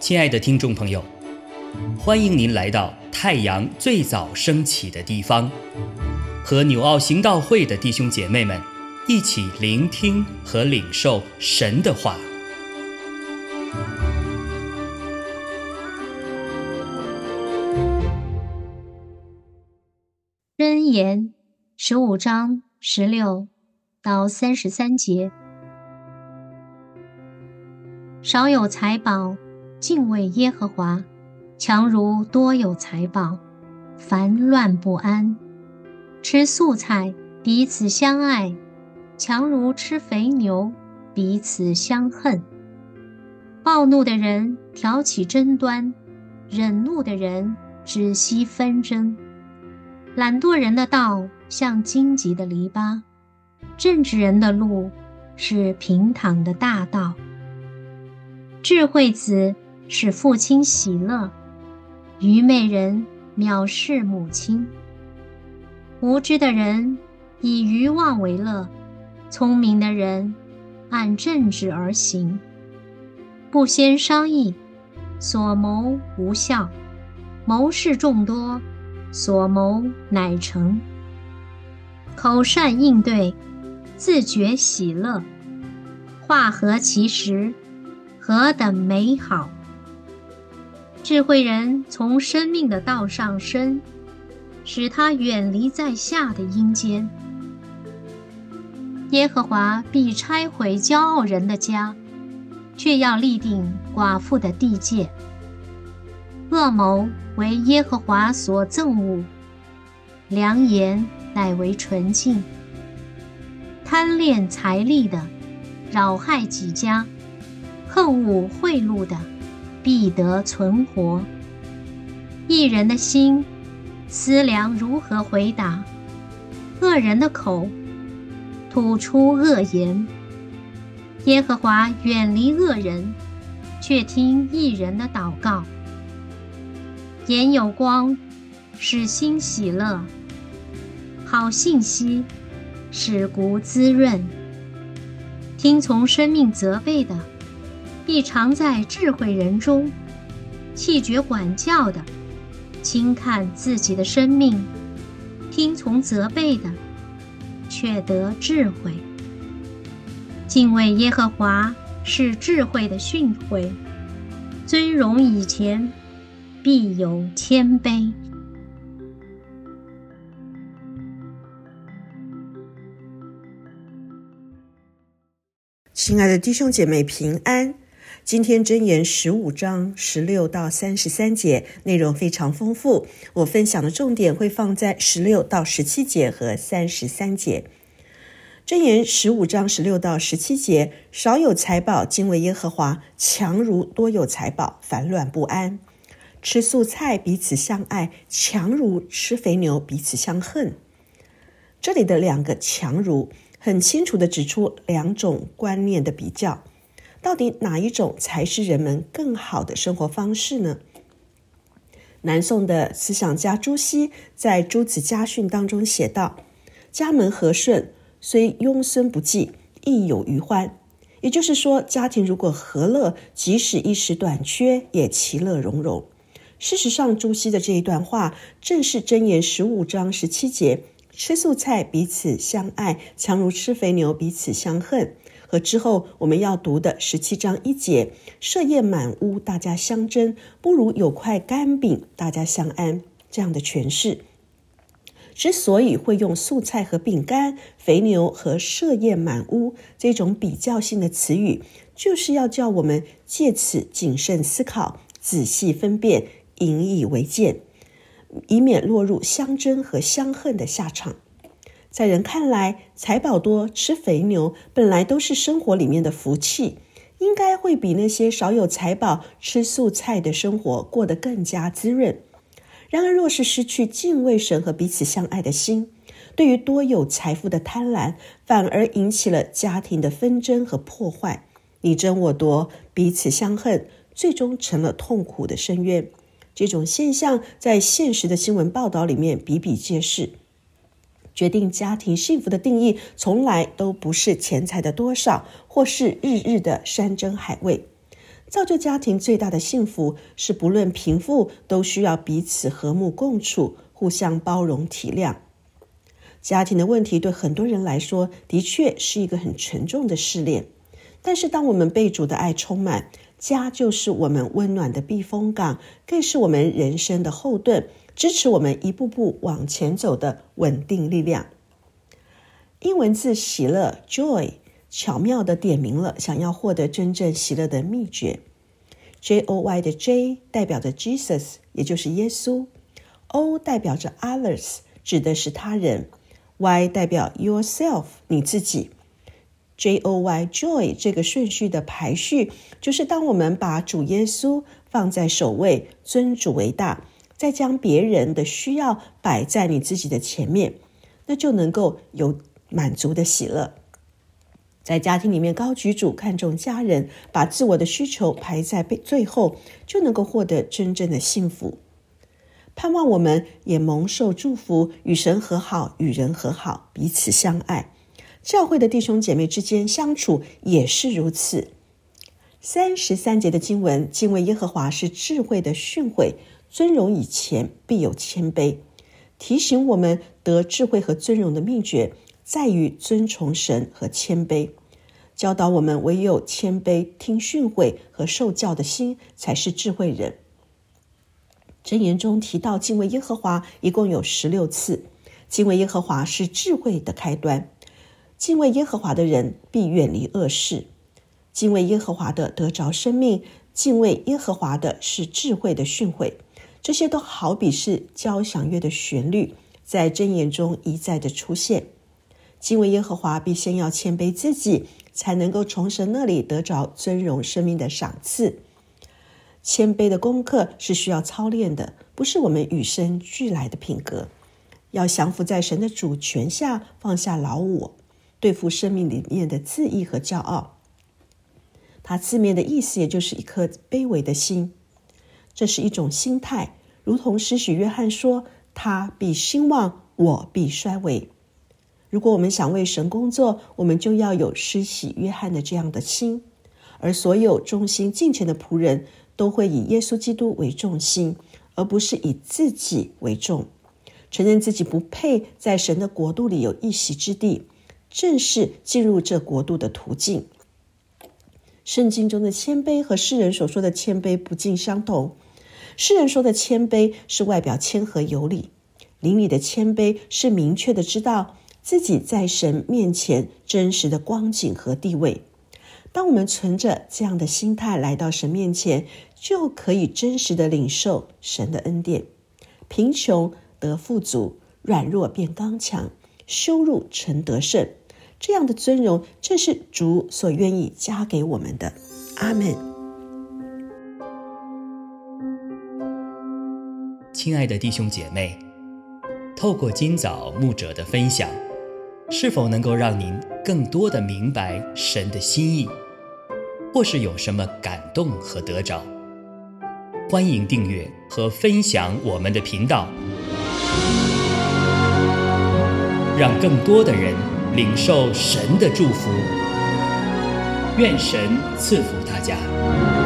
亲爱的听众朋友，欢迎您来到太阳最早升起的地方，和纽奥行道会的弟兄姐妹们一起聆听和领受神的话。箴言十五章十六到三十三节：少有财宝。敬畏耶和华，强如多有财宝；烦乱不安，吃素菜彼此相爱，强如吃肥牛彼此相恨。暴怒的人挑起争端，忍怒的人止息纷争。懒惰人的道像荆棘的篱笆，正直人的路是平坦的大道。智慧子。使父亲喜乐，愚昧人藐视母亲。无知的人以愚妄为乐，聪明的人按正直而行。不先商议，所谋无效；谋事众多，所谋乃成。口善应对，自觉喜乐。话合其时，何等美好！智慧人从生命的道上升，使他远离在下的阴间。耶和华必拆毁骄傲人的家，却要立定寡妇的地界。恶谋为耶和华所憎恶，良言乃为纯净。贪恋财力的，扰害己家；恨恶贿赂的。必得存活。一人的心思量如何回答，恶人的口吐出恶言。耶和华远离恶人，却听一人的祷告。眼有光，使心喜乐；好信息，使骨滋润。听从生命责备的。必常在智慧人中，弃绝管教的，轻看自己的生命，听从责备的，却得智慧。敬畏耶和华是智慧的训诲，尊荣以前，必有谦卑。亲爱的弟兄姐妹，平安。今天箴言十五章十六到三十三节内容非常丰富，我分享的重点会放在十六到十七节和三十三节。箴言十五章十六到十七节：少有财宝，敬畏耶和华；强如多有财宝，烦乱不安。吃素菜彼此相爱，强如吃肥牛彼此相恨。这里的两个“强如”很清楚的指出两种观念的比较。到底哪一种才是人们更好的生活方式呢？南宋的思想家朱熹在《朱子家训》当中写道：“家门和顺，虽庸孙不济，亦有余欢。”也就是说，家庭如果和乐，即使一时短缺，也其乐融融。事实上，朱熹的这一段话正是箴言十五章十七节：“吃素菜彼此相爱，强如吃肥牛彼此相恨。”和之后我们要读的十七章一节，设宴满屋，大家相争，不如有块干饼，大家相安。这样的诠释，之所以会用素菜和饼干、肥牛和设宴满屋这种比较性的词语，就是要叫我们借此谨慎思考、仔细分辨、引以为鉴，以免落入相争和相恨的下场。在人看来，财宝多、吃肥牛本来都是生活里面的福气，应该会比那些少有财宝、吃素菜的生活过得更加滋润。然而，若是失去敬畏神和彼此相爱的心，对于多有财富的贪婪，反而引起了家庭的纷争和破坏，你争我夺，彼此相恨，最终成了痛苦的深渊。这种现象在现实的新闻报道里面比比皆是。决定家庭幸福的定义，从来都不是钱财的多少，或是日日的山珍海味。造就家庭最大的幸福，是不论贫富，都需要彼此和睦共处，互相包容体谅。家庭的问题对很多人来说，的确是一个很沉重的试炼。但是，当我们被主的爱充满，家就是我们温暖的避风港，更是我们人生的后盾，支持我们一步步往前走的稳定力量。英文字喜乐 （joy）。巧妙地点明了想要获得真正喜乐的秘诀。J O Y 的 J 代表着 Jesus，也就是耶稣；O 代表着 Others，指的是他人；Y 代表 Yourself，你自己。J O Y Joy 这个顺序的排序，就是当我们把主耶稣放在首位，尊主为大，再将别人的需要摆在你自己的前面，那就能够有满足的喜乐。在家庭里面高举主，看重家人，把自我的需求排在最后，就能够获得真正的幸福。盼望我们也蒙受祝福，与神和好，与人和好，彼此相爱。教会的弟兄姐妹之间相处也是如此。三十三节的经文，敬畏耶和华是智慧的训诲，尊荣以前必有谦卑，提醒我们得智慧和尊荣的秘诀在于尊崇神和谦卑。教导我们，唯有谦卑、听训诲和受教的心，才是智慧人。箴言中提到敬畏耶和华，一共有十六次。敬畏耶和华是智慧的开端。敬畏耶和华的人必远离恶事。敬畏耶和华的得着生命。敬畏耶和华的是智慧的训诲。这些都好比是交响乐的旋律，在箴言中一再的出现。敬畏耶和华，必先要谦卑自己。才能够从神那里得着尊荣生命的赏赐。谦卑的功课是需要操练的，不是我们与生俱来的品格。要降服在神的主权下，放下老我，对付生命里面的自意和骄傲。它字面的意思也就是一颗卑微的心，这是一种心态，如同施许约翰说：“他必兴旺，我必衰微。”如果我们想为神工作，我们就要有施洗约翰的这样的心。而所有忠心敬虔的仆人都会以耶稣基督为重心，而不是以自己为重。承认自己不配在神的国度里有一席之地，正是进入这国度的途径。圣经中的谦卑和世人所说的谦卑不尽相同。世人说的谦卑是外表谦和有礼，邻里的谦卑是明确的知道。自己在神面前真实的光景和地位，当我们存着这样的心态来到神面前，就可以真实的领受神的恩典。贫穷得富足，软弱变刚强，羞辱成得胜。这样的尊荣，正是主所愿意加给我们的。阿门。亲爱的弟兄姐妹，透过今早牧者的分享。是否能够让您更多的明白神的心意，或是有什么感动和得着？欢迎订阅和分享我们的频道，让更多的人领受神的祝福。愿神赐福大家。